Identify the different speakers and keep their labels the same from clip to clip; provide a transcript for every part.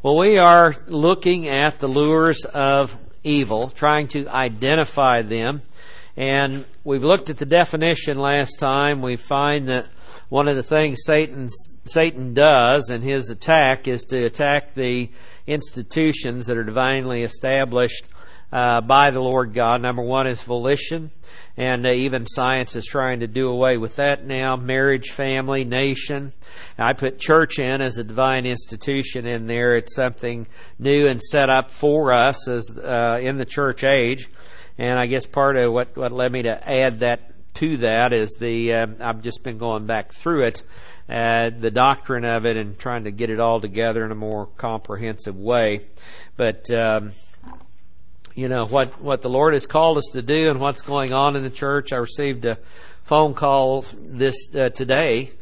Speaker 1: Well, we are looking at the lures of evil, trying to identify them. And we've looked at the definition last time. We find that one of the things Satan Satan does in his attack is to attack the institutions that are divinely established uh, by the Lord God. Number one is volition and uh, even science is trying to do away with that now. Marriage, family, nation. I put church in as a divine institution in there. It's something new and set up for us as uh, in the church age. And I guess part of what what led me to add that to that is the uh, I've just been going back through it, uh, the doctrine of it, and trying to get it all together in a more comprehensive way. But um, you know what what the Lord has called us to do and what's going on in the church. I received a phone call this uh, today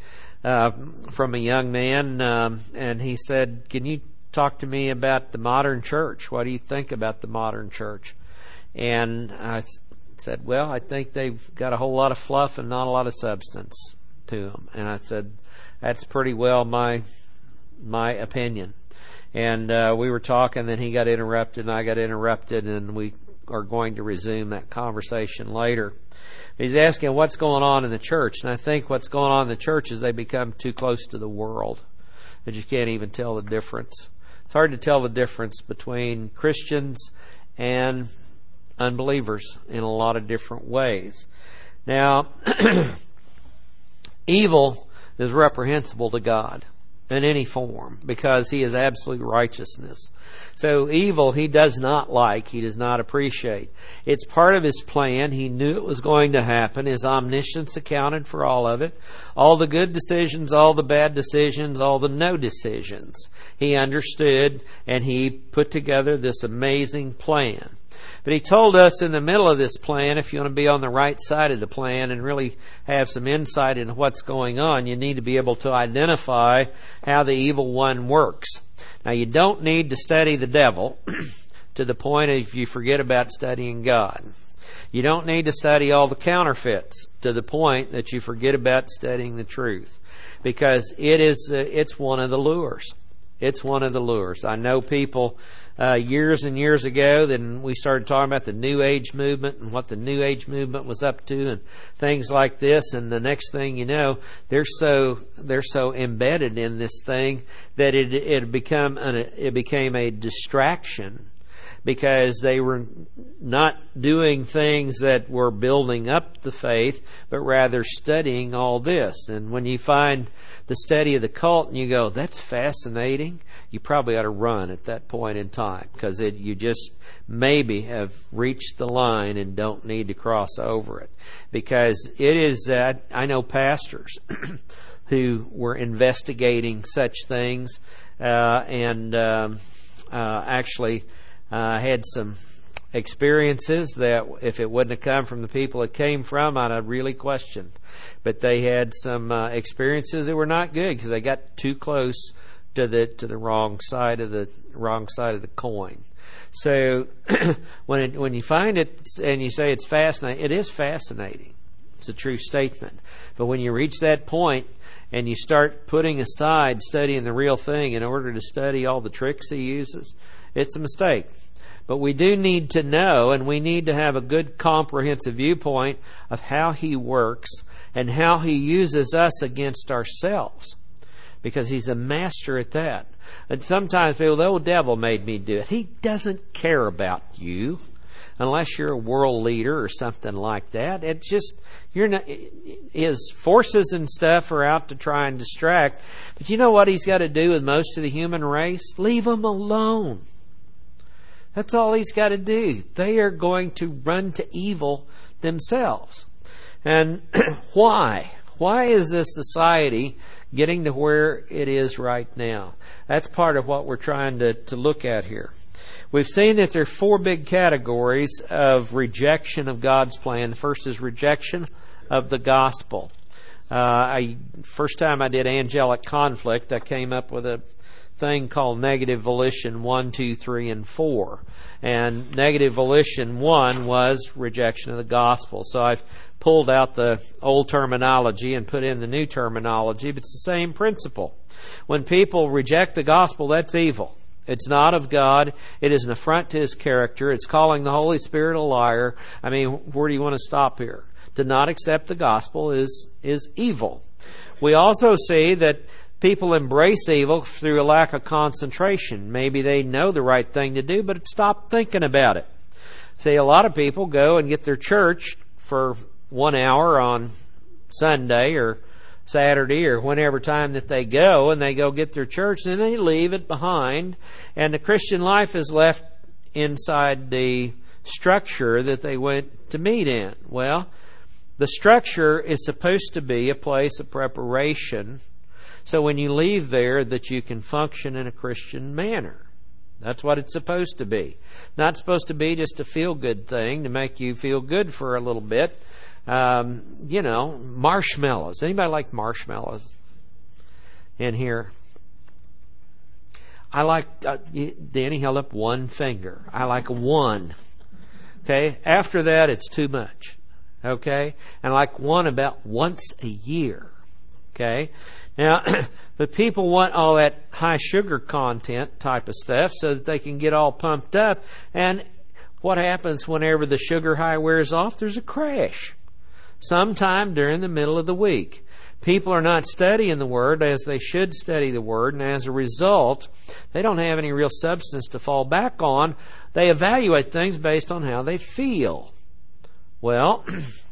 Speaker 1: uh, from a young man, um, and he said, "Can you talk to me about the modern church? What do you think about the modern church?" And I said, "Well, I think they've got a whole lot of fluff and not a lot of substance to them." And I said, "That's pretty well my my opinion." and uh, we were talking. Then he got interrupted, and I got interrupted, and we are going to resume that conversation later. He's asking what's going on in the church, and I think what's going on in the church is they become too close to the world that you can't even tell the difference. It's hard to tell the difference between Christians and unbelievers in a lot of different ways. Now, evil is reprehensible to God in any form because he is absolute righteousness. So evil he does not like, he does not appreciate. It's part of his plan. He knew it was going to happen. His omniscience accounted for all of it. All the good decisions, all the bad decisions, all the no decisions. He understood and he put together this amazing plan. But he told us in the middle of this plan, if you want to be on the right side of the plan and really have some insight into what's going on, you need to be able to identify how the evil one works. Now, you don't need to study the devil to the point if you forget about studying God. You don't need to study all the counterfeits to the point that you forget about studying the truth because it is uh, it's one of the lures. It's one of the lures. I know people uh, years and years ago. Then we started talking about the New Age movement and what the New Age movement was up to and things like this. And the next thing you know, they're so they're so embedded in this thing that it it become an, it became a distraction because they were not doing things that were building up the faith, but rather studying all this. And when you find the study of the cult and you go, that's fascinating, you probably ought to run at that point in time because you just maybe have reached the line and don't need to cross over it. Because it is, I know pastors who were investigating such things uh, and um, uh, actually uh, had some experiences that if it wouldn't have come from the people it came from, I'd have really questioned. But they had some uh, experiences that were not good because they got too close to the to the wrong side of the wrong side of the coin. So when it, when you find it and you say it's fascinating, it is fascinating. It's a true statement. But when you reach that point and you start putting aside studying the real thing in order to study all the tricks he uses, it's a mistake. But we do need to know and we need to have a good comprehensive viewpoint of how he works and how he uses us against ourselves because he's a master at that. And sometimes people, the old devil made me do it. He doesn't care about you unless you're a world leader or something like that. It's just you're not. His forces and stuff are out to try and distract. But you know what he's got to do with most of the human race? Leave them alone. That's all he's got to do. They are going to run to evil themselves. And why? Why is this society getting to where it is right now. That's part of what we're trying to, to look at here. We've seen that there are four big categories of rejection of God's plan. The first is rejection of the gospel. Uh, I first time I did angelic conflict, I came up with a thing called negative volition one, two, three, and four. And negative volition one was rejection of the gospel. So I've pulled out the old terminology and put in the new terminology, but it's the same principle. When people reject the gospel, that's evil. It's not of God. It is an affront to His character. It's calling the Holy Spirit a liar. I mean, where do you want to stop here? To not accept the gospel is, is evil. We also see that people embrace evil through a lack of concentration. Maybe they know the right thing to do, but stop thinking about it. See, a lot of people go and get their church for one hour on Sunday or Saturday or whenever time that they go and they go get their church and they leave it behind and the Christian life is left inside the structure that they went to meet in. Well, the structure is supposed to be a place of preparation so when you leave there that you can function in a Christian manner. That's what it's supposed to be. Not supposed to be just a feel good thing to make you feel good for a little bit. Um, you know, marshmallows. Anybody like marshmallows in here? I like, uh, Danny held up one finger. I like one. Okay? After that, it's too much. Okay? And I like one about once a year. Okay? Now, the people want all that high sugar content type of stuff so that they can get all pumped up. And what happens whenever the sugar high wears off? There's a crash. Sometime during the middle of the week. People are not studying the Word as they should study the Word, and as a result, they don't have any real substance to fall back on. They evaluate things based on how they feel. Well,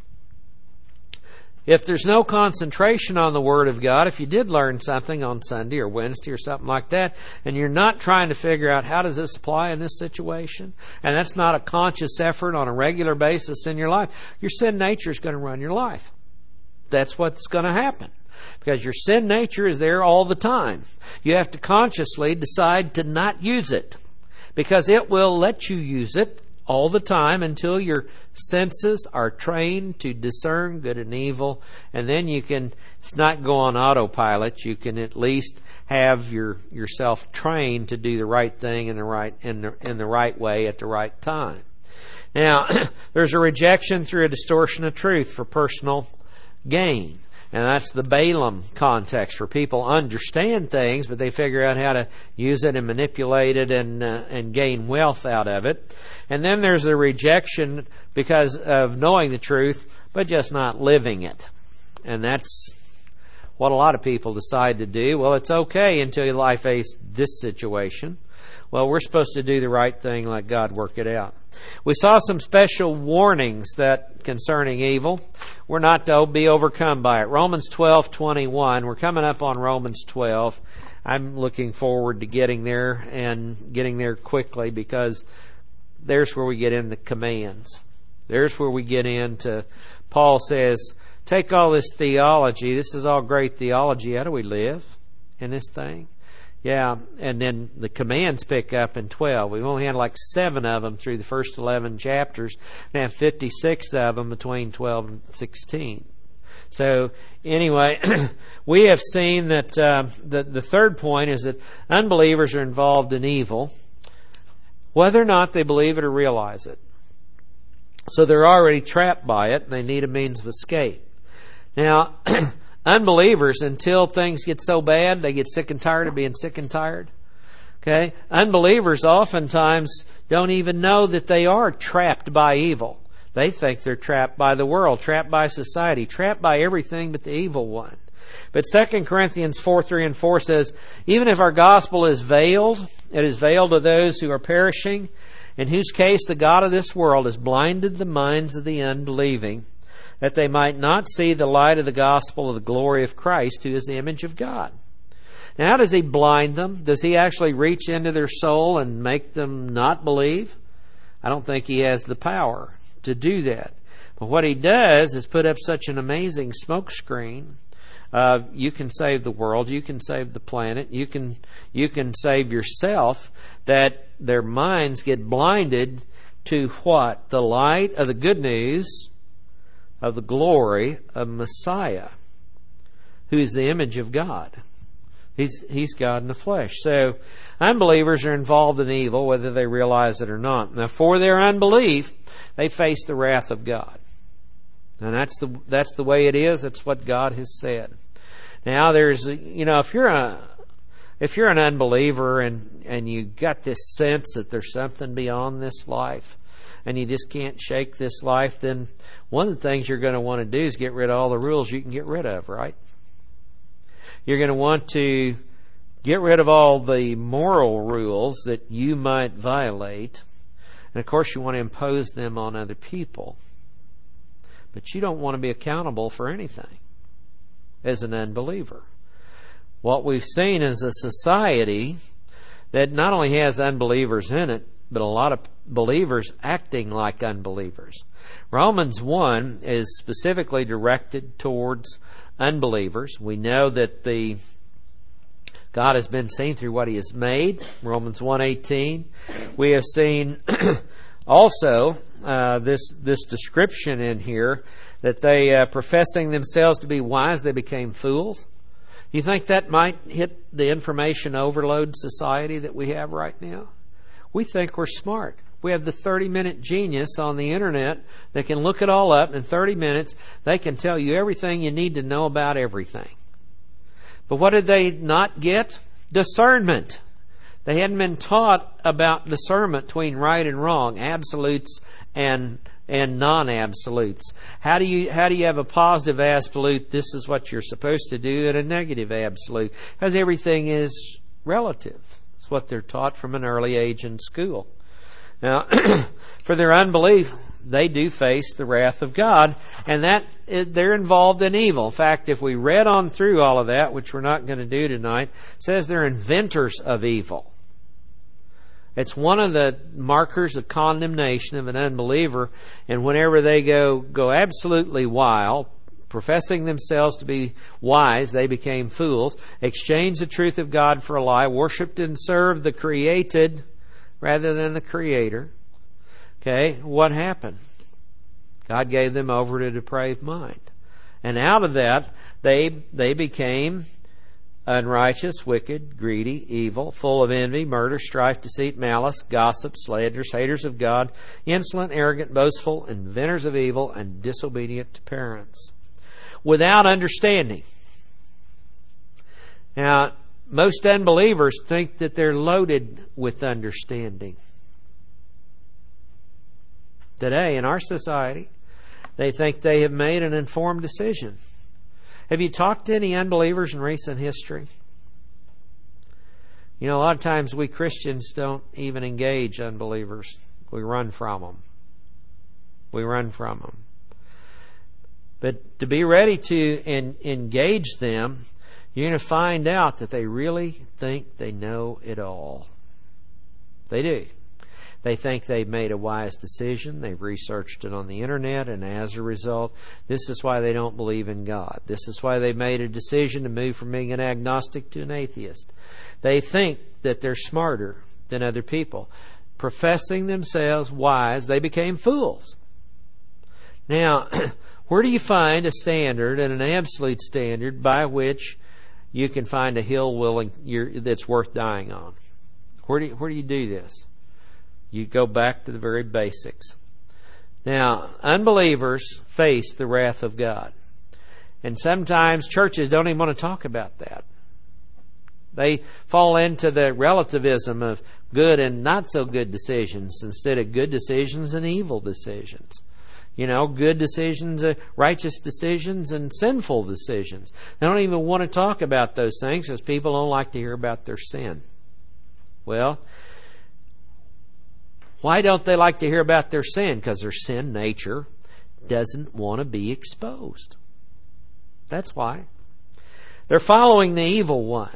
Speaker 1: If there's no concentration on the Word of God, if you did learn something on Sunday or Wednesday or something like that, and you're not trying to figure out how does this apply in this situation, and that's not a conscious effort on a regular basis in your life, your sin nature is going to run your life. That's what's going to happen. Because your sin nature is there all the time. You have to consciously decide to not use it. Because it will let you use it all the time until your senses are trained to discern good and evil and then you can it's not go on autopilot you can at least have your yourself trained to do the right thing in the right in the, in the right way at the right time now there's a rejection through a distortion of truth for personal gain and that's the Balaam context where people understand things, but they figure out how to use it and manipulate it and, uh, and gain wealth out of it. And then there's a rejection because of knowing the truth, but just not living it. And that's what a lot of people decide to do. Well, it's okay until I face this situation. Well, we're supposed to do the right thing, let God work it out. We saw some special warnings that concerning evil. We're not to be overcome by it. Romans 12:21. We're coming up on Romans 12. I'm looking forward to getting there and getting there quickly because there's where we get in the commands. There's where we get into Paul says, take all this theology. This is all great theology. How do we live in this thing? Yeah, and then the commands pick up in 12. We've only had like seven of them through the first 11 chapters, and have 56 of them between 12 and 16. So, anyway, we have seen that uh, the, the third point is that unbelievers are involved in evil, whether or not they believe it or realize it. So they're already trapped by it, and they need a means of escape. Now, Unbelievers, until things get so bad, they get sick and tired of being sick and tired. Okay? Unbelievers oftentimes don't even know that they are trapped by evil. They think they're trapped by the world, trapped by society, trapped by everything but the evil one. But 2 Corinthians 4 3 and 4 says, Even if our gospel is veiled, it is veiled to those who are perishing, in whose case the God of this world has blinded the minds of the unbelieving that they might not see the light of the gospel of the glory of Christ, who is the image of God. Now, how does he blind them? Does he actually reach into their soul and make them not believe? I don't think he has the power to do that. But what he does is put up such an amazing smokescreen. Uh, you can save the world, you can save the planet, you can you can save yourself. That their minds get blinded to what the light of the good news of the glory of Messiah, who is the image of God. He's, he's God in the flesh. So, unbelievers are involved in evil, whether they realize it or not. Now, for their unbelief, they face the wrath of God. And that's the, that's the way it is. That's what God has said. Now, there's, you know, if you're a, if you're an unbeliever and, and you got this sense that there's something beyond this life and you just can't shake this life, then one of the things you're going to want to do is get rid of all the rules you can get rid of, right? You're going to want to get rid of all the moral rules that you might violate. And of course, you want to impose them on other people. But you don't want to be accountable for anything as an unbeliever. What we've seen is a society that not only has unbelievers in it, but a lot of believers acting like unbelievers. Romans 1 is specifically directed towards unbelievers. We know that the God has been seen through what he has made, Romans 1:18. We have seen also uh, this this description in here that they uh, professing themselves to be wise they became fools. You think that might hit the information overload society that we have right now? We think we're smart. We have the 30 minute genius on the internet that can look it all up in 30 minutes. They can tell you everything you need to know about everything. But what did they not get? Discernment. They hadn't been taught about discernment between right and wrong, absolutes and and non-absolutes. How do you how do you have a positive absolute? This is what you're supposed to do, and a negative absolute, because everything is relative. It's what they're taught from an early age in school. Now, for their unbelief, they do face the wrath of God, and that they're involved in evil. In fact, if we read on through all of that, which we're not going to do tonight, says they're inventors of evil. It's one of the markers of condemnation of an unbeliever, and whenever they go go absolutely wild, professing themselves to be wise, they became fools, exchanged the truth of God for a lie, worshipped and served the created rather than the creator. Okay, what happened? God gave them over to a depraved mind. And out of that, they, they became unrighteous, wicked, greedy, evil, full of envy, murder, strife, deceit, malice, gossip, slanders, haters of God, insolent, arrogant, boastful, inventors of evil, and disobedient to parents. Without understanding. Now, most unbelievers think that they're loaded with understanding. Today, in our society, they think they have made an informed decision. Have you talked to any unbelievers in recent history? You know, a lot of times we Christians don't even engage unbelievers. We run from them. We run from them. But to be ready to en- engage them, you're going to find out that they really think they know it all. They do. They think they've made a wise decision. They've researched it on the internet, and as a result, this is why they don't believe in God. This is why they made a decision to move from being an agnostic to an atheist. They think that they're smarter than other people. Professing themselves wise, they became fools. Now, where do you find a standard and an absolute standard by which you can find a hill willing that's worth dying on? Where do you, where do you do this? You go back to the very basics. Now, unbelievers face the wrath of God. And sometimes churches don't even want to talk about that. They fall into the relativism of good and not so good decisions instead of good decisions and evil decisions. You know, good decisions, uh, righteous decisions, and sinful decisions. They don't even want to talk about those things because people don't like to hear about their sin. Well, why don't they like to hear about their sin? Because their sin nature doesn't want to be exposed. That's why. They're following the evil one.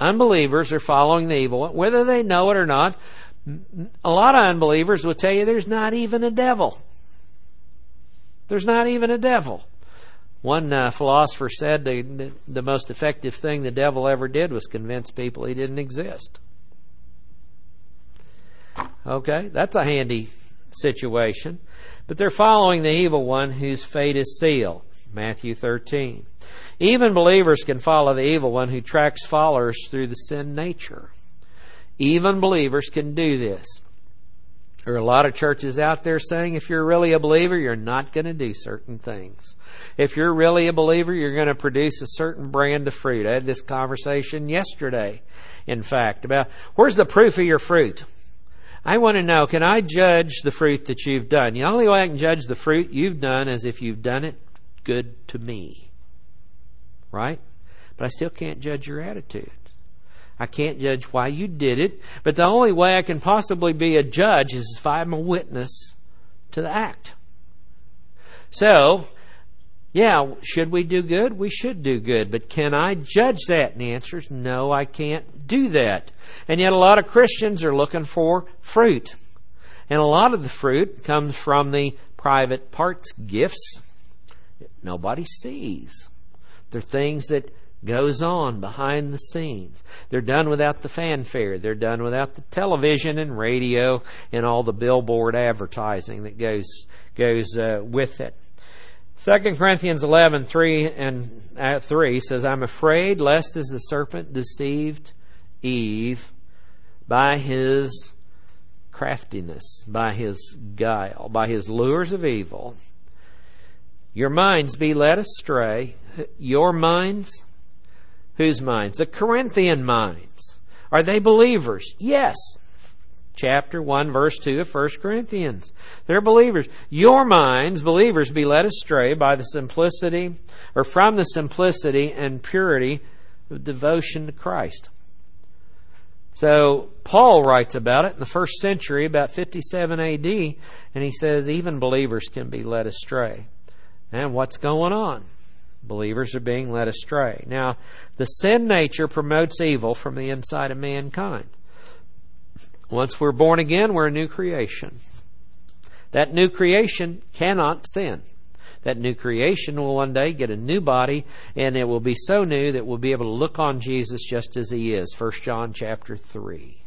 Speaker 1: Unbelievers are following the evil one, whether they know it or not. A lot of unbelievers will tell you there's not even a devil. There's not even a devil. One uh, philosopher said the, the most effective thing the devil ever did was convince people he didn't exist. Okay, that's a handy situation. But they're following the evil one whose fate is sealed. Matthew 13. Even believers can follow the evil one who tracks followers through the sin nature. Even believers can do this. There are a lot of churches out there saying if you're really a believer, you're not going to do certain things. If you're really a believer, you're going to produce a certain brand of fruit. I had this conversation yesterday, in fact, about where's the proof of your fruit? I want to know, can I judge the fruit that you've done? The only way I can judge the fruit you've done is if you've done it good to me. Right? But I still can't judge your attitude. I can't judge why you did it, but the only way I can possibly be a judge is if I'm a witness to the act. So, yeah, should we do good? We should do good, but can I judge that? And the answer is no, I can't do that. And yet a lot of Christians are looking for fruit. And a lot of the fruit comes from the private parts gifts that nobody sees. They're things that goes on behind the scenes. They're done without the fanfare. They're done without the television and radio and all the billboard advertising that goes goes uh, with it. 2 Corinthians 11, 3 and uh, 3 says, I'm afraid lest as the serpent deceived Eve by his craftiness, by his guile, by his lures of evil, your minds be led astray. Your minds Whose minds? The Corinthian minds. Are they believers? Yes. Chapter 1, verse 2 of 1 Corinthians. They're believers. Your minds, believers, be led astray by the simplicity, or from the simplicity and purity of devotion to Christ. So, Paul writes about it in the first century, about 57 AD, and he says even believers can be led astray. And what's going on? Believers are being led astray. Now, the sin nature promotes evil from the inside of mankind. Once we're born again, we're a new creation. That new creation cannot sin. That new creation will one day get a new body, and it will be so new that we'll be able to look on Jesus just as he is. 1 John chapter 3.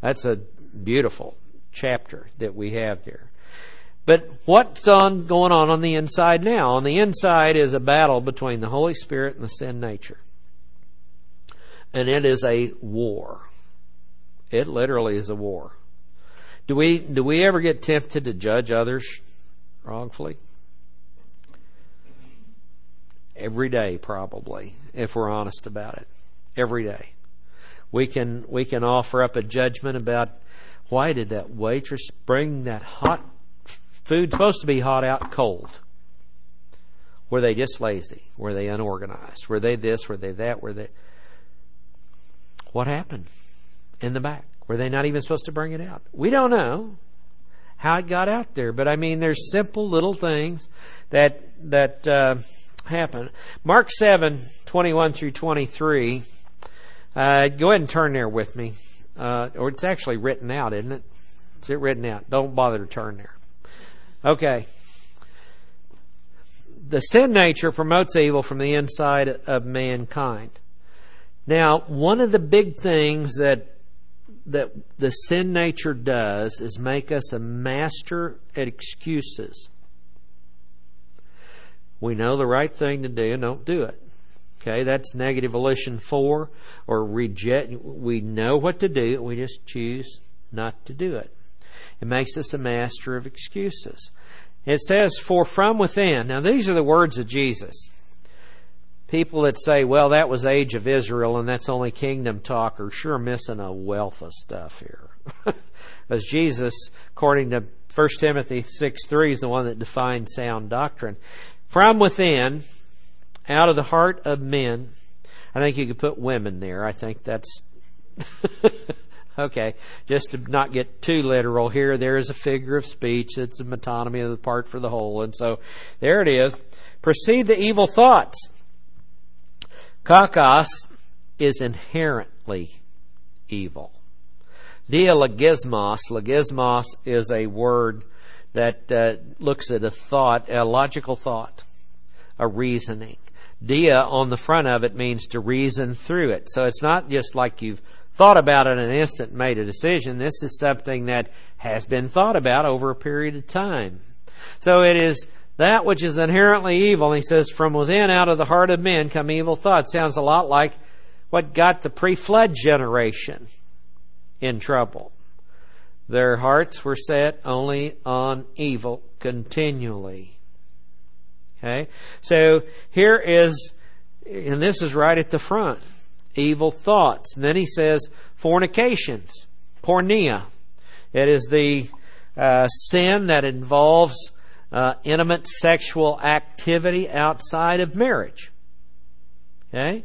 Speaker 1: That's a beautiful chapter that we have there. But what's on going on on the inside now? On the inside is a battle between the Holy Spirit and the sin nature. And it is a war. It literally is a war. Do we do we ever get tempted to judge others wrongfully? Every day probably, if we're honest about it. Every day. We can we can offer up a judgment about why did that waitress bring that hot Food supposed to be hot out cold. Were they just lazy? Were they unorganized? Were they this? Were they that? Were they. What happened in the back? Were they not even supposed to bring it out? We don't know how it got out there, but I mean, there's simple little things that that uh, happen. Mark seven twenty one through twenty three. Uh, go ahead and turn there with me, uh, or it's actually written out, isn't it? Is it written out? Don't bother to turn there. Okay. The sin nature promotes evil from the inside of mankind. Now, one of the big things that that the sin nature does is make us a master at excuses. We know the right thing to do and don't do it. Okay, that's negative volition four or reject. We know what to do, we just choose not to do it. It makes us a master of excuses. It says, For from within. Now, these are the words of Jesus. People that say, well, that was age of Israel and that's only kingdom talk are sure missing a wealth of stuff here. As Jesus, according to 1 Timothy 6 3, is the one that defines sound doctrine. From within, out of the heart of men, I think you could put women there. I think that's Okay, just to not get too literal here, there is a figure of speech. It's a metonymy of the part for the whole. And so there it is. Proceed the evil thoughts. Kakos is inherently evil. Dia logismos. Logismos is a word that uh, looks at a thought, a logical thought, a reasoning. Dia on the front of it means to reason through it. So it's not just like you've thought about it in an instant and made a decision. This is something that has been thought about over a period of time. So it is that which is inherently evil. And he says, from within, out of the heart of men come evil thoughts. Sounds a lot like what got the pre-flood generation in trouble. Their hearts were set only on evil continually. Okay? So here is, and this is right at the front, evil thoughts. And then he says fornications, porneia. It is the uh, sin that involves uh, intimate sexual activity outside of marriage. Okay?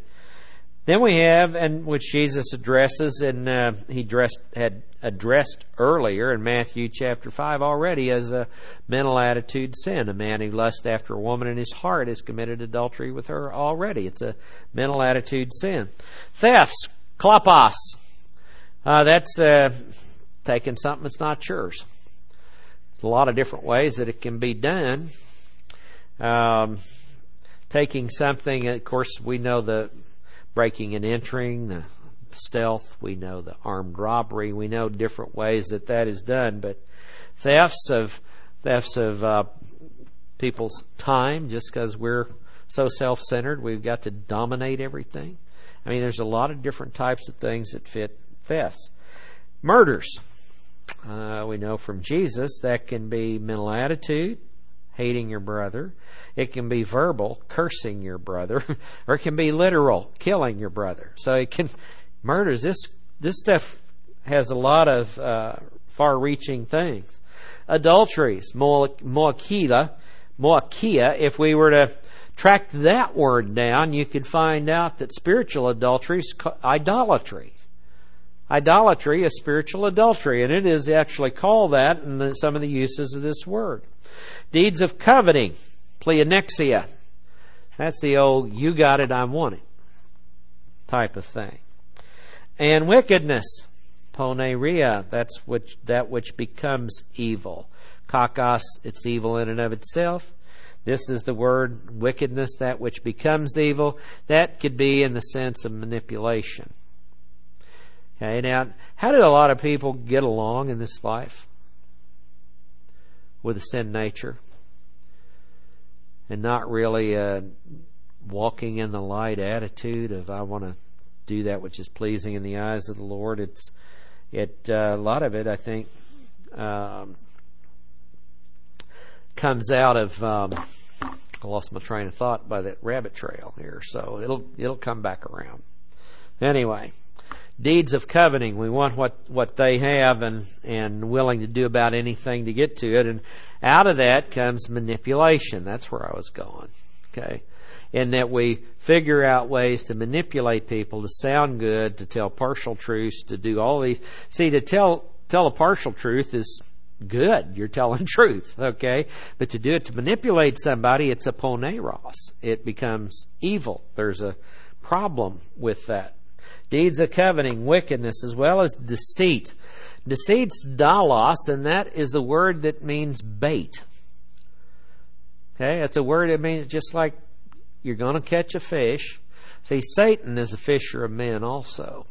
Speaker 1: Then we have, and which Jesus addresses, and uh, he dressed, had addressed earlier in Matthew chapter 5 already as a mental attitude sin. A man who lusts after a woman in his heart has committed adultery with her already. It's a mental attitude sin. Thefts, klapos. Uh, that's uh, taking something that's not yours. There's a lot of different ways that it can be done. Um, taking something, of course, we know the breaking and entering, the stealth, we know the armed robbery, we know different ways that that is done, but thefts of thefts of uh, people's time, just because we're so self-centered, we've got to dominate everything. I mean, there's a lot of different types of things that fit thefts. Murders. Uh, we know from Jesus that can be mental attitude, hating your brother. It can be verbal, cursing your brother, or it can be literal, killing your brother. So it can murders. This this stuff has a lot of uh, far-reaching things. Adulteries, moakia, moakia. If we were to track that word down, you could find out that spiritual adultery is idolatry. Idolatry is spiritual adultery, and it is actually called that in some of the uses of this word. Deeds of coveting, pleonexia. That's the old you got it, I want it type of thing. And wickedness, poneria, that's which, that which becomes evil. Kakos, it's evil in and of itself. This is the word wickedness, that which becomes evil. That could be in the sense of manipulation. Okay, now, how did a lot of people get along in this life with a sin nature and not really a walking in the light attitude of I want to do that which is pleasing in the eyes of the Lord? It's it uh, a lot of it, I think, um, comes out of. Um, I lost my train of thought by that rabbit trail here, so it'll it'll come back around. Anyway deeds of coveting. We want what, what they have and, and willing to do about anything to get to it. And out of that comes manipulation. That's where I was going. Okay. In that we figure out ways to manipulate people to sound good, to tell partial truths, to do all these. See, to tell, tell a partial truth is good. You're telling truth, okay? But to do it to manipulate somebody, it's a poneros. It becomes evil. There's a problem with that deeds of coveting, wickedness, as well as deceit. Deceit's dolos, and that is the word that means bait. Okay, it's a word that means just like you're going to catch a fish. See, Satan is a fisher of men also,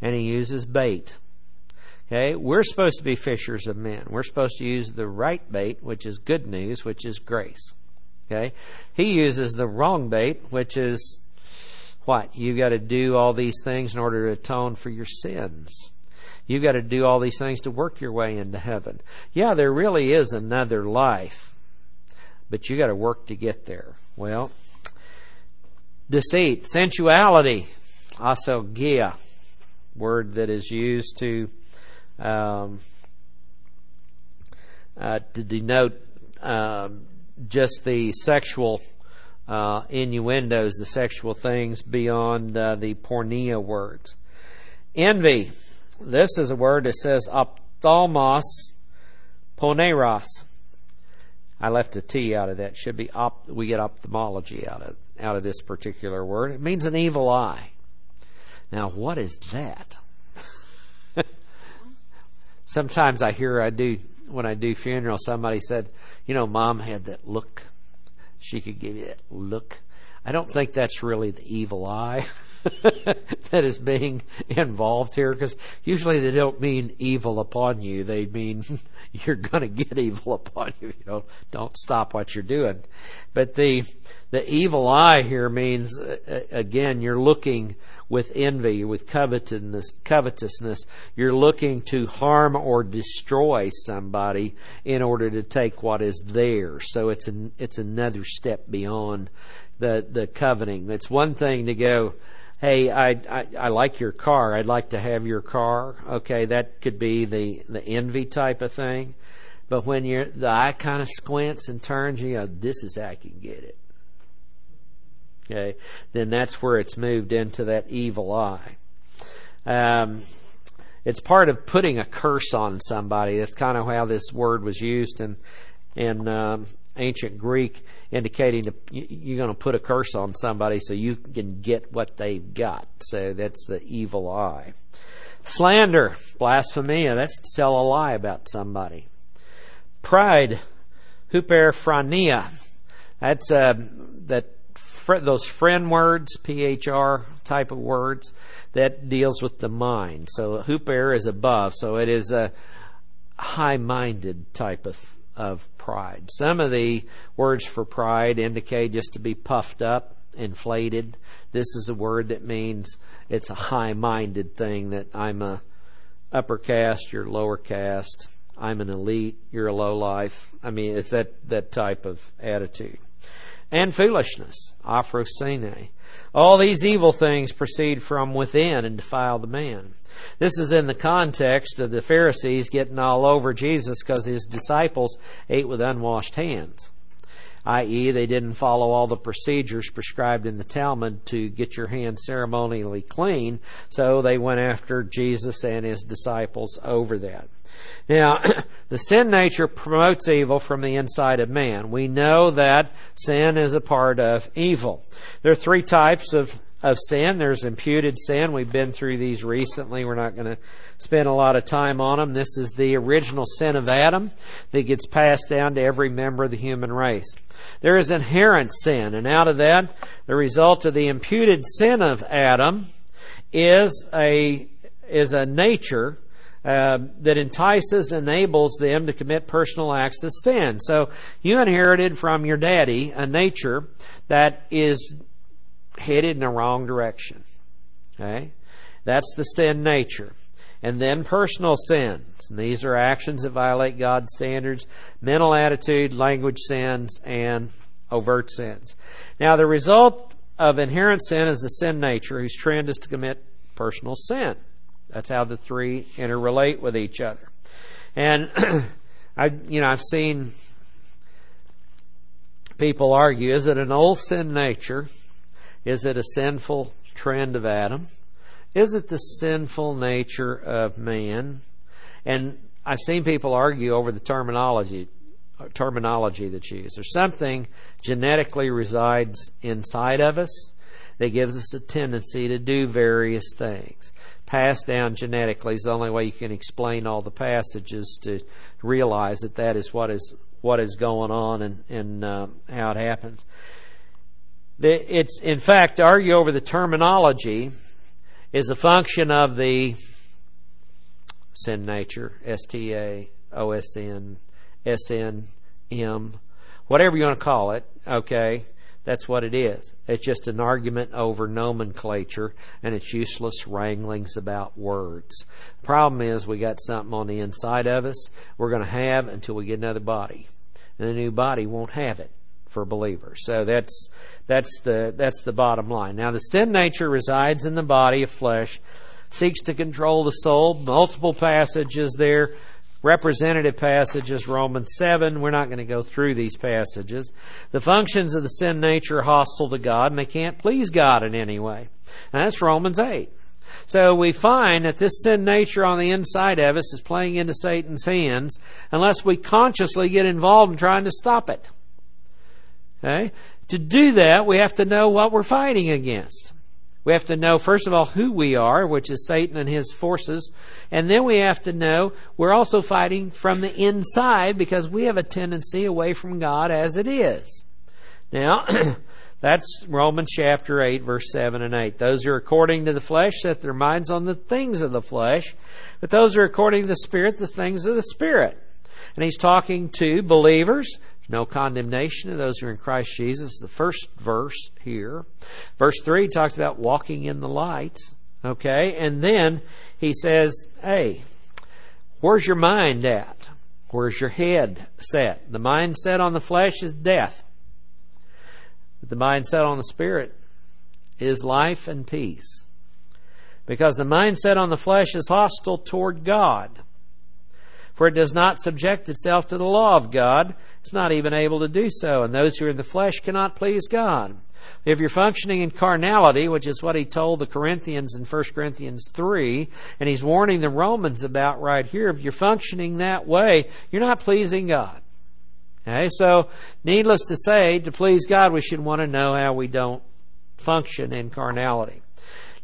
Speaker 1: and he uses bait. Okay, we're supposed to be fishers of men. We're supposed to use the right bait, which is good news, which is grace. Okay, he uses the wrong bait, which is what? you've got to do all these things in order to atone for your sins. You've got to do all these things to work your way into heaven. Yeah, there really is another life, but you got to work to get there. Well, deceit, sensuality, aselgeia, word that is used to um, uh, to denote um, just the sexual uh, innuendos, the sexual things beyond uh, the porneia words. Envy. This is a word that says ophthalmos poneros. I left a T out of that. Should be op- we get ophthalmology out of out of this particular word. It means an evil eye. Now, what is that? Sometimes I hear I do when I do funerals. Somebody said, "You know, Mom had that look she could give you that look. I don't think that's really the evil eye that is being involved here because usually they don't mean evil upon you. They mean you're going to get evil upon you. You don't stop what you're doing. But the, the evil eye here means, uh, again, you're looking with envy, with covetousness, covetousness. You're looking to harm or destroy somebody in order to take what is theirs. So it's an, it's another step beyond the the coveting. It's one thing to go, hey, I, I I like your car. I'd like to have your car. Okay, that could be the the envy type of thing. But when you're the eye kind of squints and turns, you go, this is how I can get it okay, then that's where it's moved into that evil eye. Um, it's part of putting a curse on somebody. That's kind of how this word was used in in um, ancient Greek, indicating to, you're going to put a curse on somebody so you can get what they've got. So that's the evil eye. Slander, blasphemia. That's to tell a lie about somebody. Pride, huperphrania. That's uh, that those friend words, PHR type of words, that deals with the mind. So huper is above, so it is a high-minded type of of pride. Some of the words for pride indicate just to be puffed up, inflated. This is a word that means it's a high-minded thing that I'm a upper caste, you're lower caste. I'm an elite, you're a low life. I mean, it's that that type of attitude and foolishness, aphrosine. All these evil things proceed from within and defile the man. This is in the context of the Pharisees getting all over Jesus because his disciples ate with unwashed hands, i.e., they didn't follow all the procedures prescribed in the Talmud to get your hands ceremonially clean, so they went after Jesus and his disciples over that. Now, the sin nature promotes evil from the inside of man. We know that sin is a part of evil. There are three types of, of sin. There's imputed sin. We've been through these recently. We're not going to spend a lot of time on them. This is the original sin of Adam that gets passed down to every member of the human race. There is inherent sin, and out of that, the result of the imputed sin of Adam is a is a nature uh, that entices, enables them to commit personal acts of sin. So you inherited from your daddy a nature that is headed in the wrong direction. Okay? That's the sin nature. And then personal sins. And these are actions that violate God's standards, mental attitude, language sins, and overt sins. Now, the result of inherent sin is the sin nature, whose trend is to commit personal sin. That's how the three interrelate with each other. And I, you know, I've seen people argue: is it an old sin nature? Is it a sinful trend of Adam? Is it the sinful nature of man? And I've seen people argue over the terminology terminology that's used. There's something genetically resides inside of us that gives us a tendency to do various things passed down genetically is the only way you can explain all the passages to realize that that is what is what is going on and, and uh, how it happens. It's in fact to argue over the terminology is a function of the sin nature, S T A O S N S N M, whatever you want to call it. Okay, that's what it is. It's just an argument over nomenclature and it's useless wranglings about words. The problem is we got something on the inside of us we're going to have until we get another body. And the new body won't have it for believers. So that's that's the that's the bottom line. Now the sin nature resides in the body of flesh, seeks to control the soul. Multiple passages there representative passages, Romans 7. We're not going to go through these passages. The functions of the sin nature are hostile to God, and they can't please God in any way. And that's Romans 8. So we find that this sin nature on the inside of us is playing into Satan's hands unless we consciously get involved in trying to stop it. Okay? To do that, we have to know what we're fighting against. We have to know, first of all, who we are, which is Satan and his forces. And then we have to know we're also fighting from the inside because we have a tendency away from God as it is. Now, that's Romans chapter 8, verse 7 and 8. Those who are according to the flesh set their minds on the things of the flesh, but those who are according to the Spirit, the things of the Spirit. And he's talking to believers, no condemnation to those who are in Christ Jesus. The first verse here. Verse 3 talks about walking in the light. Okay? And then he says, hey, where's your mind at? Where's your head set? The mind set on the flesh is death. But the mind set on the spirit is life and peace. Because the mind set on the flesh is hostile toward God. For it does not subject itself to the law of God. It's not even able to do so. And those who are in the flesh cannot please God. If you're functioning in carnality, which is what he told the Corinthians in 1 Corinthians 3, and he's warning the Romans about right here, if you're functioning that way, you're not pleasing God. Okay, so needless to say, to please God, we should want to know how we don't function in carnality.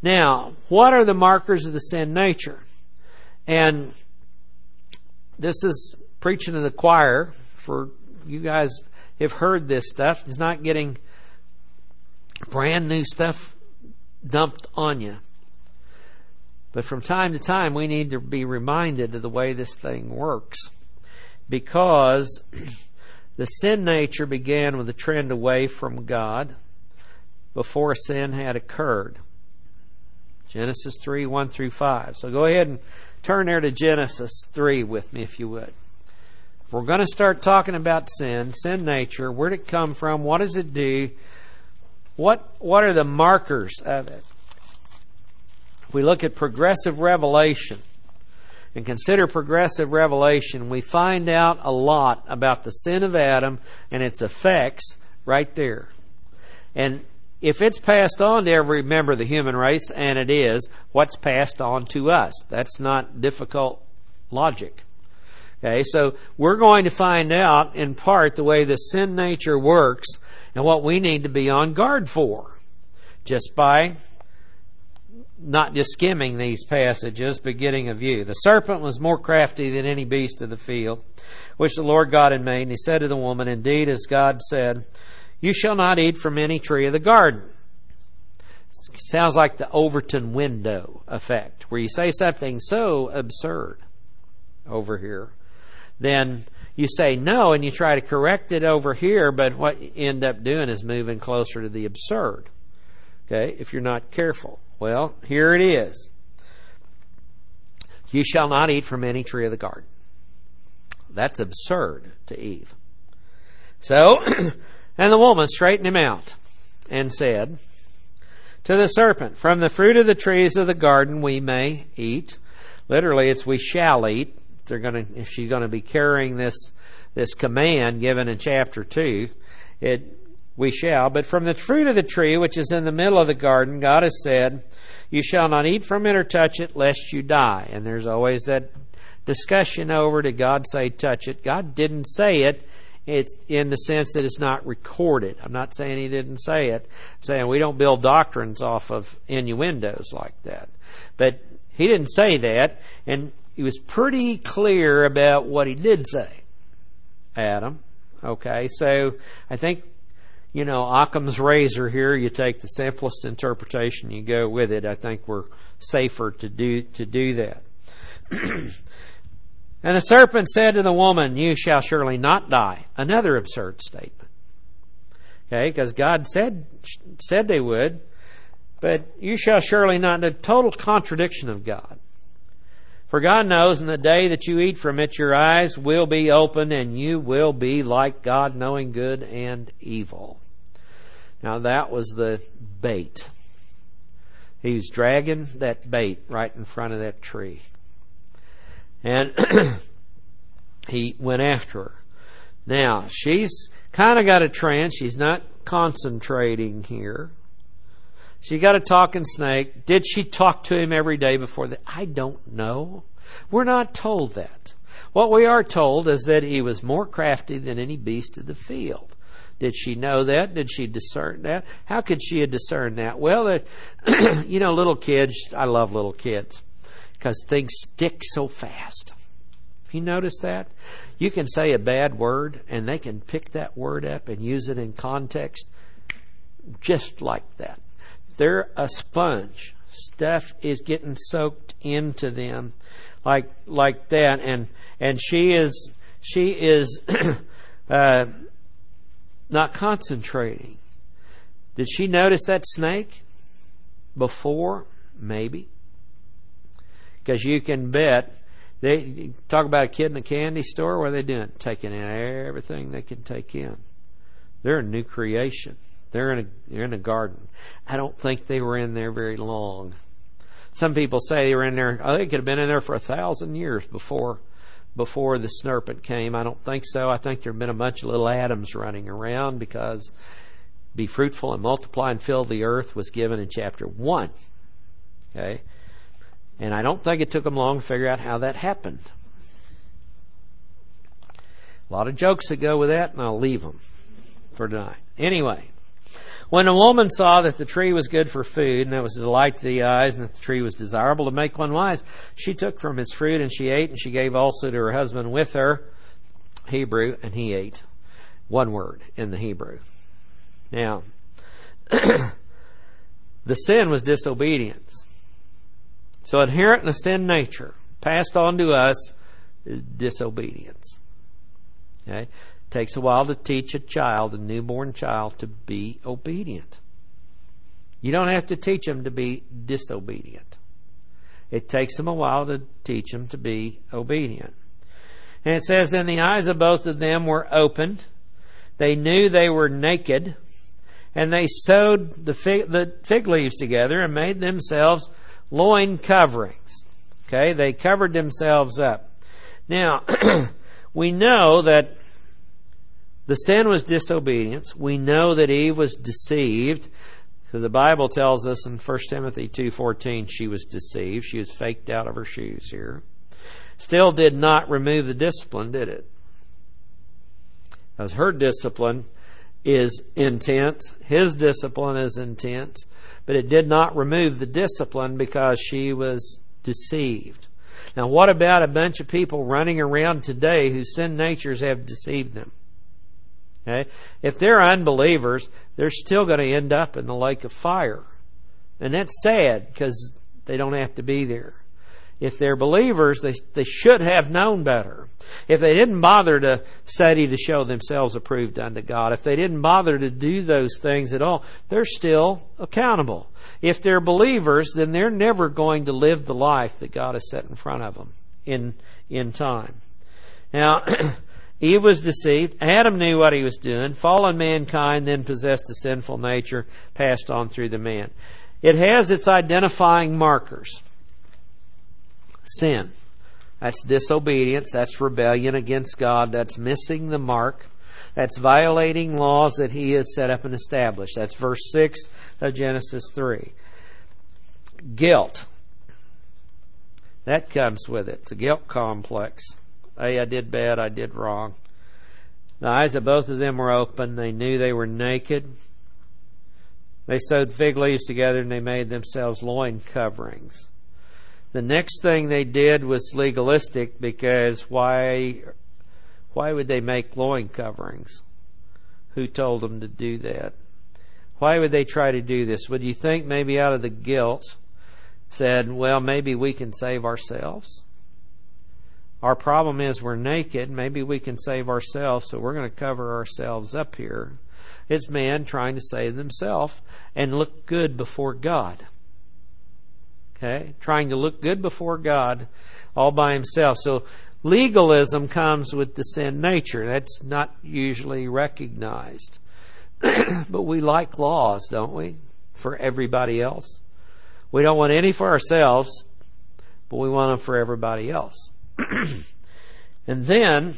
Speaker 1: Now, what are the markers of the sin nature? And this is preaching to the choir for you guys have heard this stuff. It's not getting brand new stuff dumped on you. But from time to time, we need to be reminded of the way this thing works. Because the sin nature began with a trend away from God before sin had occurred. Genesis 3 1 through 5. So go ahead and turn there to Genesis 3 with me, if you would. If we're going to start talking about sin, sin nature, where did it come from? What does it do? What, what are the markers of it? If we look at progressive revelation and consider progressive revelation, we find out a lot about the sin of Adam and its effects right there. And if it's passed on to every member of the human race, and it is, what's passed on to us? That's not difficult logic. Okay, so we're going to find out in part the way the sin nature works and what we need to be on guard for just by not just skimming these passages, but getting a view. The serpent was more crafty than any beast of the field, which the Lord God had made. And he said to the woman, Indeed, as God said, You shall not eat from any tree of the garden. Sounds like the Overton window effect, where you say something so absurd over here, then you say no and you try to correct it over here, but what you end up doing is moving closer to the absurd. Okay, if you're not careful. Well, here it is. You shall not eat from any tree of the garden. That's absurd to Eve. So, and the woman straightened him out and said to the serpent, From the fruit of the trees of the garden we may eat. Literally, it's we shall eat they're going to, if she's going to be carrying this, this command given in chapter 2, it, we shall. But from the fruit of the tree which is in the middle of the garden, God has said, You shall not eat from it or touch it, lest you die. And there's always that discussion over did God say touch it? God didn't say it. It's in the sense that it's not recorded. I'm not saying he didn't say it. I'm saying we don't build doctrines off of innuendos like that. But he didn't say that. And he was pretty clear about what he did say. Adam. Okay, so I think, you know, Occam's razor here, you take the simplest interpretation, you go with it. I think we're safer to do, to do that. and the serpent said to the woman, You shall surely not die. Another absurd statement. Okay, because God said, said they would, but you shall surely not. A total contradiction of God. For God knows in the day that you eat from it, your eyes will be open and you will be like God, knowing good and evil. Now that was the bait. He was dragging that bait right in front of that tree. And he went after her. Now, she's kind of got a trance. She's not concentrating here. She got a talking snake. Did she talk to him every day before that? I don't know. We're not told that. What we are told is that he was more crafty than any beast of the field. Did she know that? Did she discern that? How could she have discerned that? Well, you know, little kids, I love little kids because things stick so fast. Have you noticed that? You can say a bad word and they can pick that word up and use it in context just like that. They're a sponge. Stuff is getting soaked into them like like that and and she is she is uh, not concentrating. Did she notice that snake before? Maybe. Because you can bet they talk about a kid in a candy store. What are they doing? Taking in everything they can take in. They're a new creation. They're in a they're in a garden. I don't think they were in there very long. Some people say they were in there. Oh, they could have been in there for a thousand years before before the serpent came. I don't think so. I think there have been a bunch of little atoms running around because be fruitful and multiply and fill the earth was given in chapter 1. Okay? And I don't think it took them long to figure out how that happened. A lot of jokes that go with that, and I'll leave them for tonight. Anyway, when the woman saw that the tree was good for food, and it was a delight to the eyes, and that the tree was desirable to make one wise, she took from its fruit, and she ate, and she gave also to her husband with her, Hebrew, and he ate. One word in the Hebrew. Now, the sin was disobedience. So inherent in the sin nature, passed on to us, is disobedience. Okay? It takes a while to teach a child, a newborn child, to be obedient. You don't have to teach them to be disobedient. It takes them a while to teach them to be obedient. And it says, Then the eyes of both of them were opened. They knew they were naked and they sewed the fig, the fig leaves together and made themselves loin coverings. Okay, they covered themselves up. Now, we know that the sin was disobedience. We know that Eve was deceived. So the Bible tells us in 1 Timothy 2:14 she was deceived. She was faked out of her shoes here. Still did not remove the discipline, did it? Because her discipline is intense. His discipline is intense. But it did not remove the discipline because she was deceived. Now, what about a bunch of people running around today whose sin natures have deceived them? Okay? If they're unbelievers, they're still going to end up in the lake of fire. And that's sad because they don't have to be there. If they're believers, they, they should have known better. If they didn't bother to study to show themselves approved unto God, if they didn't bother to do those things at all, they're still accountable. If they're believers, then they're never going to live the life that God has set in front of them in, in time. Now, Eve was deceived. Adam knew what he was doing. Fallen mankind then possessed a sinful nature passed on through the man. It has its identifying markers sin. That's disobedience. That's rebellion against God. That's missing the mark. That's violating laws that He has set up and established. That's verse 6 of Genesis 3. Guilt. That comes with it. It's a guilt complex. Hey, I did bad. I did wrong. The eyes of both of them were open. They knew they were naked. They sewed fig leaves together and they made themselves loin coverings. The next thing they did was legalistic because why why would they make loin coverings? Who told them to do that? Why would they try to do this? Would you think maybe out of the guilt said, well, maybe we can save ourselves? Our problem is we're naked. Maybe we can save ourselves, so we're going to cover ourselves up here. It's man trying to save themselves and look good before God. Okay? Trying to look good before God all by himself. So legalism comes with the sin nature. That's not usually recognized. but we like laws, don't we? For everybody else. We don't want any for ourselves, but we want them for everybody else. and then,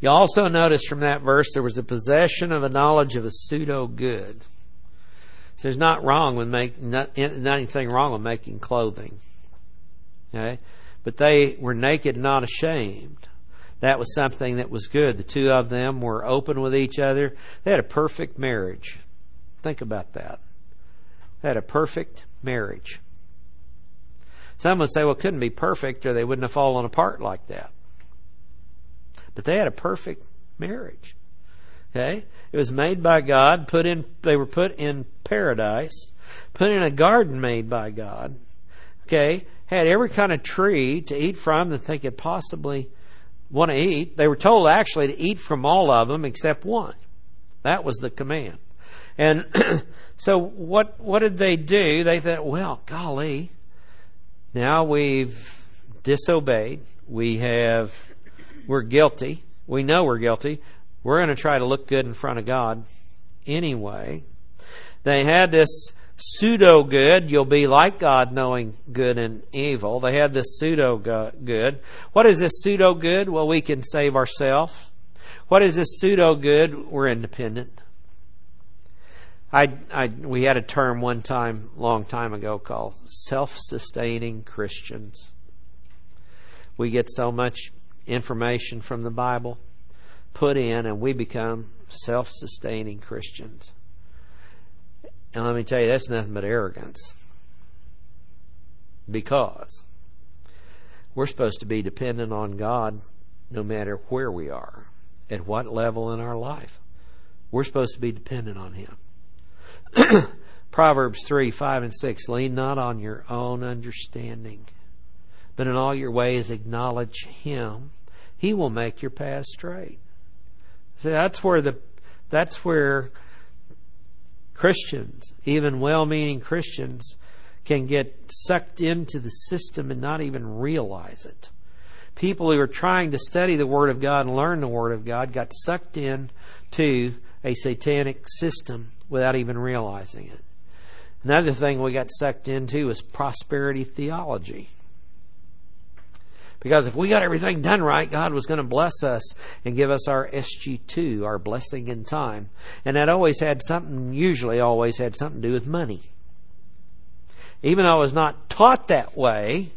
Speaker 1: you also notice from that verse there was a possession of a knowledge of a pseudo good. There's not wrong with make not, not anything wrong with making clothing. Okay, but they were naked, and not ashamed. That was something that was good. The two of them were open with each other. They had a perfect marriage. Think about that. They had a perfect marriage. Some would say, well, it couldn't be perfect or they wouldn't have fallen apart like that. But they had a perfect marriage. Okay? It was made by God, put in they were put in paradise, put in a garden made by God. Okay? Had every kind of tree to eat from that they could possibly want to eat. They were told actually to eat from all of them except one. That was the command. And so what what did they do? They thought, well, golly, now we've disobeyed. We have we're guilty. We know we're guilty. We're going to try to look good in front of God anyway. They had this pseudo good. You'll be like God, knowing good and evil. They had this pseudo good. What is this pseudo good? Well, we can save ourselves. What is this pseudo good? We're independent. I, I, we had a term one time, long time ago, called self-sustaining Christians. We get so much information from the Bible put in, and we become self-sustaining Christians. And let me tell you, that's nothing but arrogance. Because we're supposed to be dependent on God no matter where we are, at what level in our life. We're supposed to be dependent on Him. Proverbs 3 5 and 6 Lean not on your own understanding, but in all your ways acknowledge Him. He will make your path straight. So that's where the that's where Christians, even well meaning Christians, can get sucked into the system and not even realize it. People who are trying to study the Word of God and learn the Word of God got sucked in to a satanic system without even realizing it. Another thing we got sucked into is prosperity theology. Because if we got everything done right, God was going to bless us and give us our SG2, our blessing in time. And that always had something, usually always had something to do with money. Even though I was not taught that way,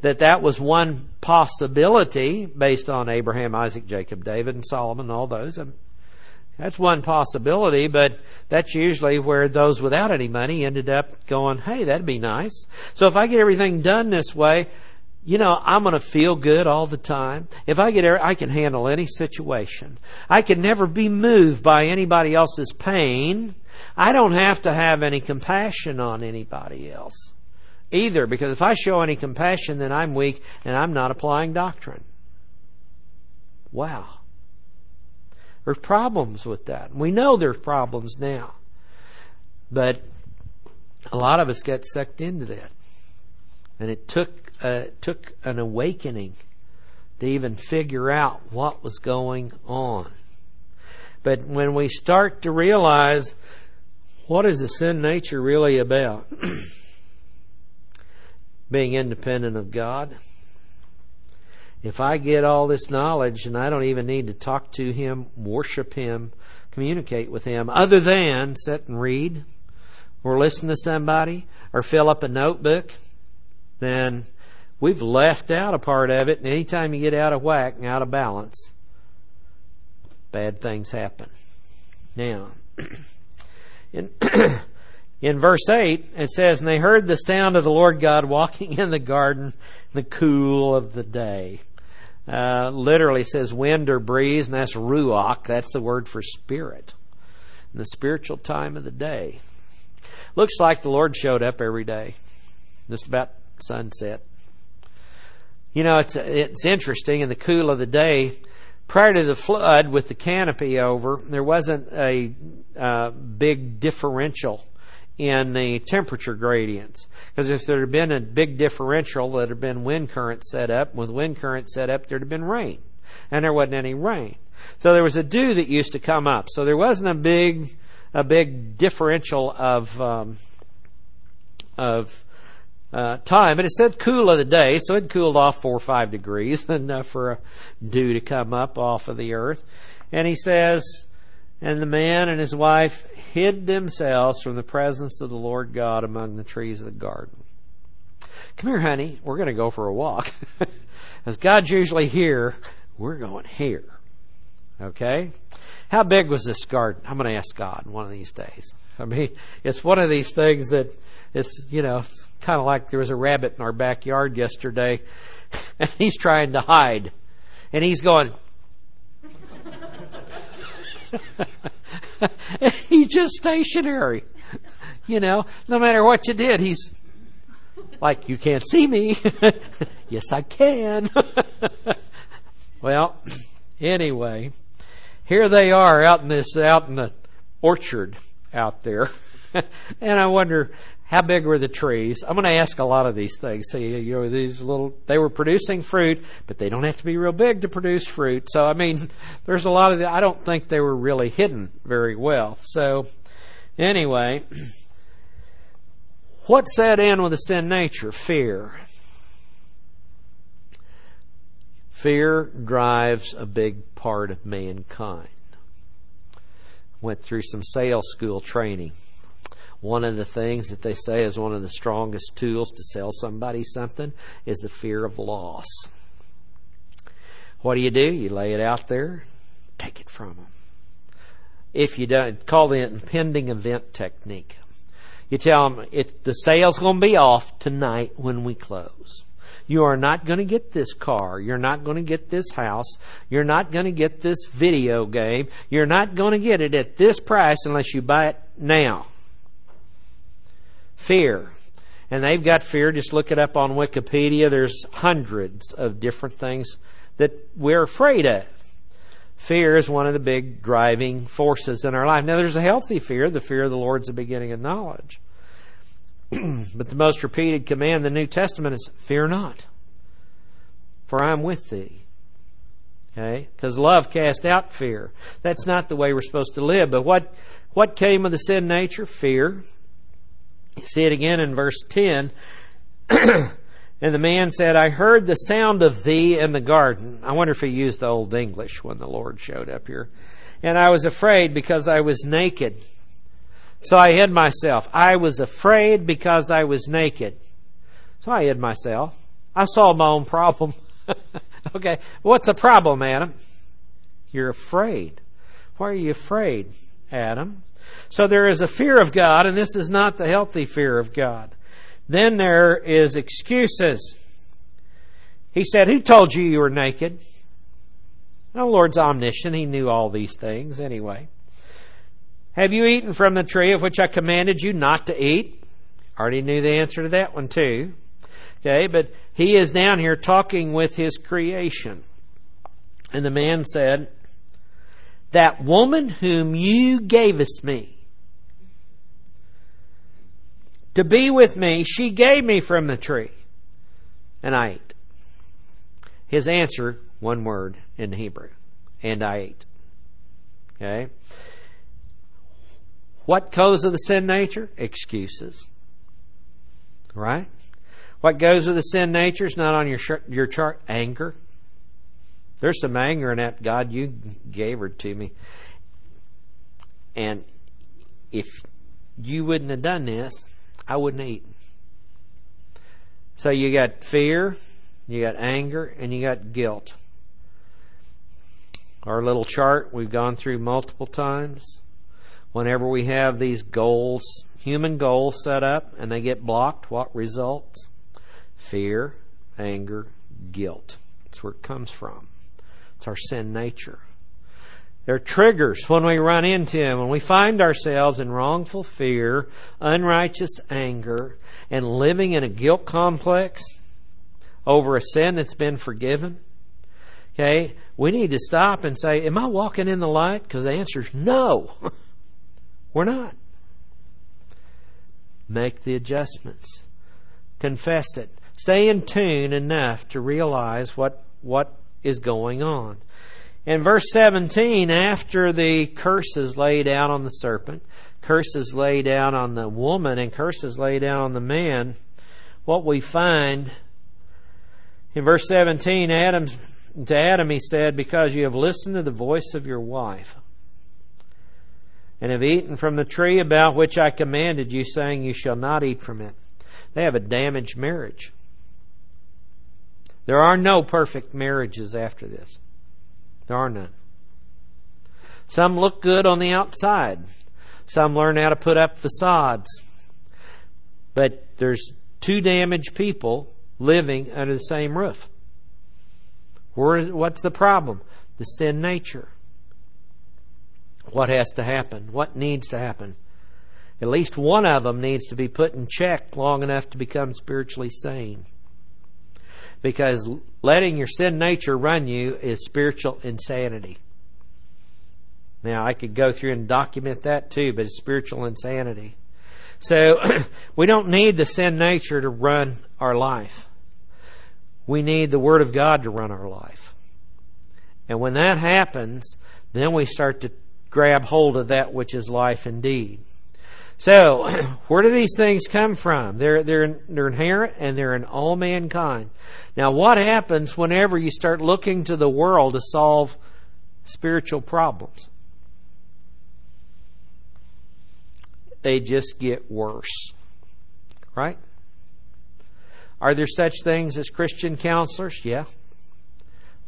Speaker 1: that that was one possibility based on Abraham, Isaac, Jacob, David, and Solomon, all those. That's one possibility, but that's usually where those without any money ended up going, hey, that'd be nice. So if I get everything done this way, you know, I'm going to feel good all the time. If I get, I can handle any situation. I can never be moved by anybody else's pain. I don't have to have any compassion on anybody else either, because if I show any compassion, then I'm weak and I'm not applying doctrine. Wow. There's problems with that. We know there's problems now. But a lot of us get sucked into that. And it took uh, took an awakening to even figure out what was going on. But when we start to realize what is the sin nature really about? Being independent of God if I get all this knowledge and I don't even need to talk to Him, worship Him, communicate with Him, other than sit and read or listen to somebody or fill up a notebook, then we've left out a part of it. And anytime you get out of whack and out of balance, bad things happen. Now, in, in verse 8, it says, And they heard the sound of the Lord God walking in the garden in the cool of the day uh, literally says wind or breeze, and that's ruach. That's the word for spirit. In the spiritual time of the day. Looks like the Lord showed up every day, just about sunset. You know, it's it's interesting in the cool of the day. Prior to the flood, with the canopy over, there wasn't a uh, big differential in the temperature gradients. Because if there had been a big differential that had been wind current set up, with wind current set up, there'd have been rain. And there wasn't any rain. So there was a dew that used to come up. So there wasn't a big, a big differential of, um, of, uh, time, but it said cool of the day, so it cooled off four or five degrees, enough for a dew to come up off of the earth. And he says, and the man and his wife hid themselves from the presence of the Lord God among the trees of the garden. Come here, honey. We're going to go for a walk. As God's usually here, we're going here. Okay? How big was this garden? I'm going to ask God one of these days. I mean, it's one of these things that it's, you know, kind of like there was a rabbit in our backyard yesterday, and he's trying to hide. And he's going, he's just stationary. You know, no matter what you did, he's like, you can't see me. yes, I can. well, anyway, here they are out in this, out in the orchard out there. and I wonder, how big were the trees? I'm going to ask a lot of these things. See, you know, these little, they were producing fruit, but they don't have to be real big to produce fruit. So, I mean, there's a lot of the, I don't think they were really hidden very well. So, anyway, what set in with the sin nature? Fear. Fear drives a big part of mankind. Went through some sales school training one of the things that they say is one of the strongest tools to sell somebody something is the fear of loss. What do you do? You lay it out there, take it from them. If you don't, call the impending event technique. You tell them it, the sale's going to be off tonight when we close. You are not going to get this car. You're not going to get this house. You're not going to get this video game. You're not going to get it at this price unless you buy it now. Fear. And they've got fear. Just look it up on Wikipedia. There's hundreds of different things that we're afraid of. Fear is one of the big driving forces in our life. Now, there's a healthy fear. The fear of the Lord's the beginning of knowledge. but the most repeated command in the New Testament is fear not, for I am with thee. Okay? Because love cast out fear. That's not the way we're supposed to live. But what, what came of the sin nature? Fear. You see it again in verse 10. and the man said, I heard the sound of thee in the garden. I wonder if he used the Old English when the Lord showed up here. And I was afraid because I was naked. So I hid myself. I was afraid because I was naked. So I hid myself. I solved my own problem. okay, what's the problem, Adam? You're afraid. Why are you afraid, Adam? So there is a fear of God, and this is not the healthy fear of God. Then there is excuses. He said, Who told you you were naked? The Lord's omniscient. He knew all these things anyway. Have you eaten from the tree of which I commanded you not to eat? Already knew the answer to that one too. Okay, but he is down here talking with his creation. And the man said, That woman whom you gavest me, to be with me, she gave me from the tree, and I ate. His answer, one word in Hebrew, and I ate. Okay? What goes of the sin nature? Excuses. Right? What goes with the sin nature is not on your your chart. Anger. There's some anger in that. God, you gave her to me, and if you wouldn't have done this, I wouldn't eat. So you got fear, you got anger, and you got guilt. Our little chart we've gone through multiple times. Whenever we have these goals, human goals set up, and they get blocked, what results? Fear, anger, guilt. That's where it comes from. It's our sin nature. They're triggers when we run into them. When we find ourselves in wrongful fear, unrighteous anger, and living in a guilt complex over a sin that's been forgiven, okay, we need to stop and say, Am I walking in the light? Because the answer is no. We're not. Make the adjustments. Confess it. Stay in tune enough to realize what, what is going on. In verse 17, after the curses laid out on the serpent, curses laid out on the woman, and curses laid out on the man, what we find in verse 17, Adam, to Adam he said, Because you have listened to the voice of your wife, and have eaten from the tree about which I commanded you, saying, You shall not eat from it. They have a damaged marriage. There are no perfect marriages after this. There are none. Some look good on the outside. Some learn how to put up facades. But there's two damaged people living under the same roof. What's the problem? The sin nature. What has to happen? What needs to happen? At least one of them needs to be put in check long enough to become spiritually sane because letting your sin nature run you is spiritual insanity. Now, I could go through and document that too, but it's spiritual insanity. So, we don't need the sin nature to run our life. We need the Word of God to run our life. And when that happens, then we start to grab hold of that which is life indeed. So, where do these things come from? They're, they're, they're inherent and they're in all mankind. Now, what happens whenever you start looking to the world to solve spiritual problems? They just get worse. Right? Are there such things as Christian counselors? Yeah.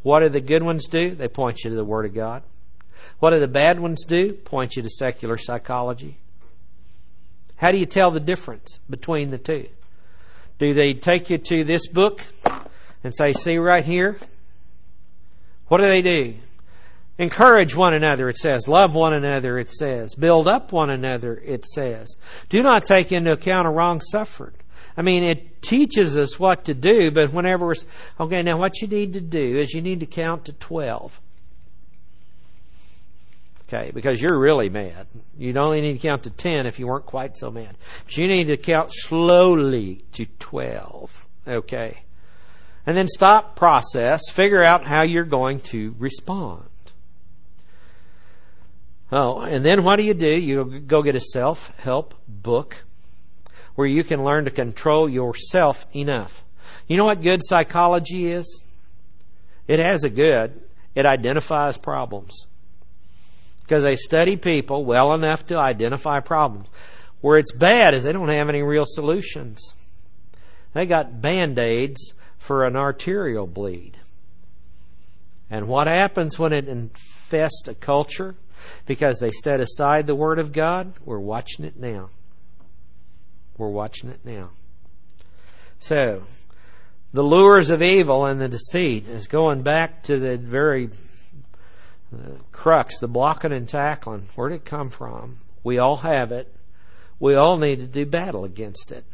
Speaker 1: What do the good ones do? They point you to the Word of God. What do the bad ones do? Point you to secular psychology. How do you tell the difference between the two? Do they take you to this book and say, see right here? What do they do? Encourage one another, it says. Love one another, it says. Build up one another, it says. Do not take into account a wrong suffered. I mean, it teaches us what to do, but whenever we're, okay, now what you need to do is you need to count to 12. Okay, because you're really mad. You'd only need to count to 10 if you weren't quite so mad. But you need to count slowly to 12. Okay. And then stop, process, figure out how you're going to respond. Oh, and then what do you do? You go get a self help book where you can learn to control yourself enough. You know what good psychology is? It has a good. It identifies problems. Because they study people well enough to identify problems. Where it's bad is they don't have any real solutions. They got band aids for an arterial bleed. And what happens when it infests a culture? Because they set aside the Word of God, we're watching it now. We're watching it now. So, the lures of evil and the deceit is going back to the very uh, crux, the blocking and tackling. Where did it come from? We all have it. We all need to do battle against it.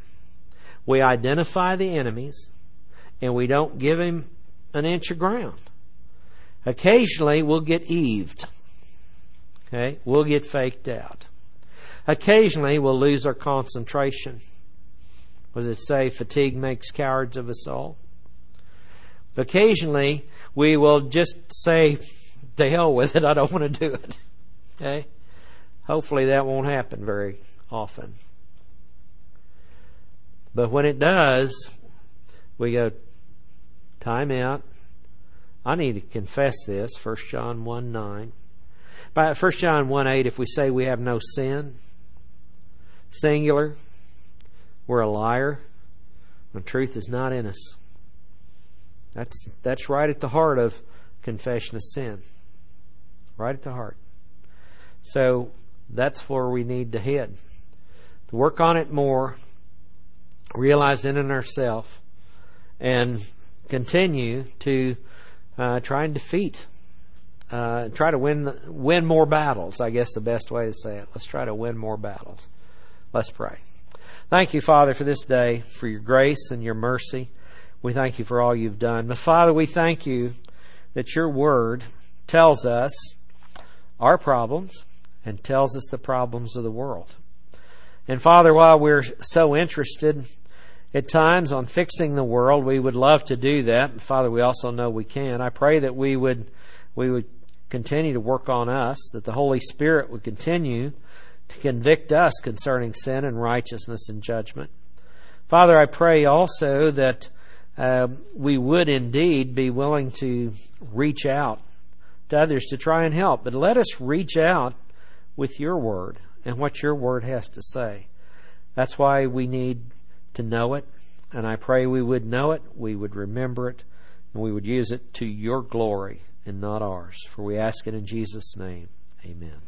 Speaker 1: We identify the enemies and we don't give him an inch of ground. Occasionally we'll get eaved. Okay? We'll get faked out. Occasionally, we'll lose our concentration. Was it say fatigue makes cowards of us all? Occasionally, we will just say, "The hell with it! I don't want to do it." Okay. Hopefully, that won't happen very often. But when it does, we go, time out. I need to confess this. 1 John 1 9. By 1 John 1 8, if we say we have no sin, singular, we're a liar. The truth is not in us. That's that's right at the heart of confession of sin. Right at the heart. So that's where we need to head. To work on it more, realize it in ourselves, and continue to uh, try and defeat, uh, try to win win more battles. I guess the best way to say it. Let's try to win more battles. Let's pray. Thank you, Father, for this day, for your grace and your mercy. We thank you for all you've done. But Father, we thank you that your word tells us our problems and tells us the problems of the world. And Father, while we're so interested at times on fixing the world, we would love to do that. Father, we also know we can. I pray that we would we would continue to work on us, that the Holy Spirit would continue to convict us concerning sin and righteousness and judgment. Father, I pray also that uh, we would indeed be willing to reach out to others to try and help, but let us reach out with your word and what your word has to say. That's why we need to know it, and I pray we would know it, we would remember it, and we would use it to your glory and not ours. For we ask it in Jesus' name. Amen.